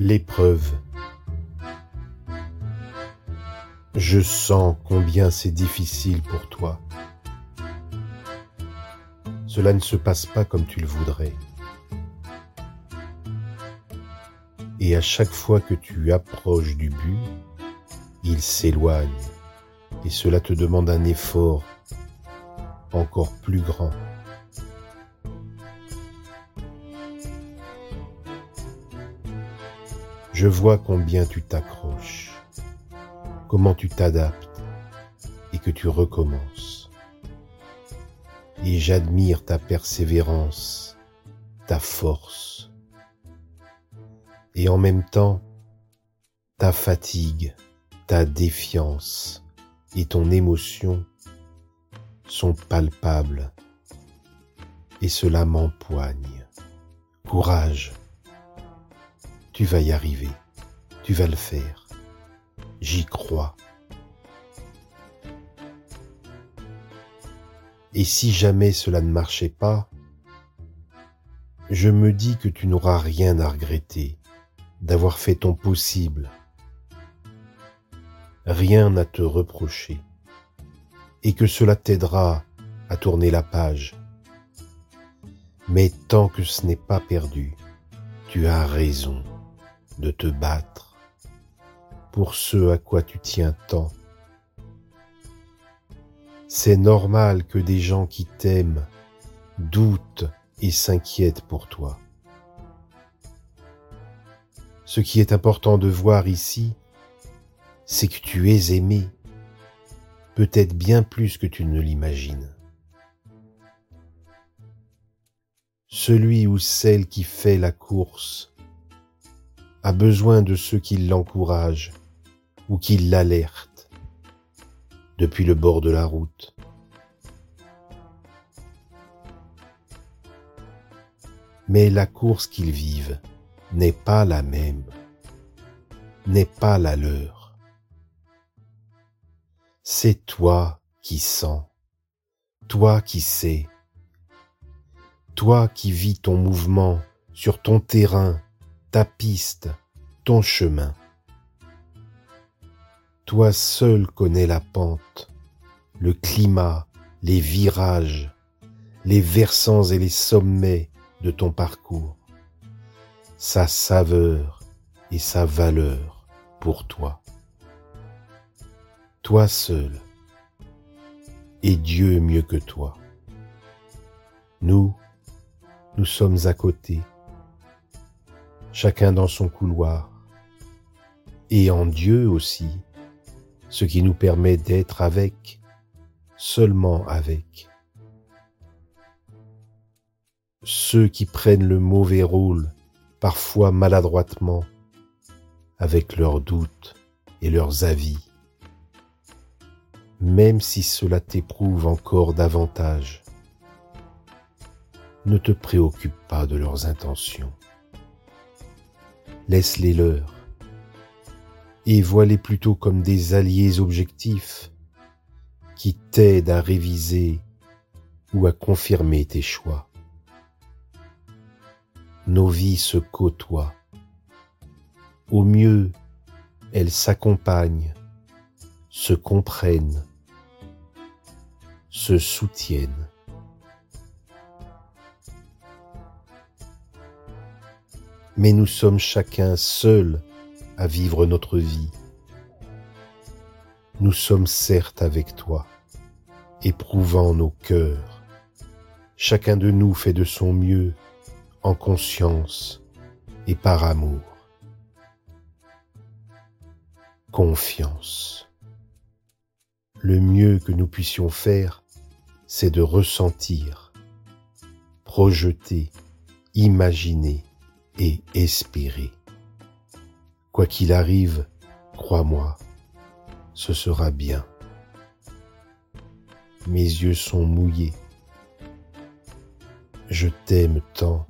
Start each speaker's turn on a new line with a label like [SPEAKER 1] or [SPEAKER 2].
[SPEAKER 1] L'épreuve. Je sens combien c'est difficile pour toi. Cela ne se passe pas comme tu le voudrais. Et à chaque fois que tu approches du but, il s'éloigne et cela te demande un effort encore plus grand. Je vois combien tu t'accroches, comment tu t'adaptes et que tu recommences. Et j'admire ta persévérance, ta force et en même temps ta fatigue, ta défiance et ton émotion sont palpables et cela m'empoigne. Courage, tu vas y arriver, tu vas le faire, j'y crois. Et si jamais cela ne marchait pas, je me dis que tu n'auras rien à regretter d'avoir fait ton possible. Rien à te reprocher. Et que cela t'aidera à tourner la page. Mais tant que ce n'est pas perdu, tu as raison de te battre pour ce à quoi tu tiens tant. C'est normal que des gens qui t'aiment doutent et s'inquiètent pour toi. Ce qui est important de voir ici, c'est que tu es aimé, peut-être bien plus que tu ne l'imagines. Celui ou celle qui fait la course a besoin de ceux qui l'encouragent ou qui l'alertent depuis le bord de la route. Mais la course qu'ils vivent n'est pas la même, n'est pas la leur. C'est toi qui sens, toi qui sais, toi qui vis ton mouvement sur ton terrain, ta piste, ton chemin. Toi seul connais la pente, le climat, les virages, les versants et les sommets de ton parcours sa saveur et sa valeur pour toi. Toi seul et Dieu mieux que toi. Nous, nous sommes à côté, chacun dans son couloir, et en Dieu aussi, ce qui nous permet d'être avec, seulement avec. Ceux qui prennent le mauvais rôle parfois maladroitement, avec leurs doutes et leurs avis, même si cela t'éprouve encore davantage. Ne te préoccupe pas de leurs intentions. Laisse-les leurs et vois-les plutôt comme des alliés objectifs qui t'aident à réviser ou à confirmer tes choix nos vies se côtoient. Au mieux, elles s'accompagnent, se comprennent, se soutiennent. Mais nous sommes chacun seuls à vivre notre vie. Nous sommes certes avec toi, éprouvant nos cœurs. Chacun de nous fait de son mieux en conscience et par amour. Confiance. Le mieux que nous puissions faire, c'est de ressentir, projeter, imaginer et espérer. Quoi qu'il arrive, crois-moi, ce sera bien. Mes yeux sont mouillés. Je t'aime tant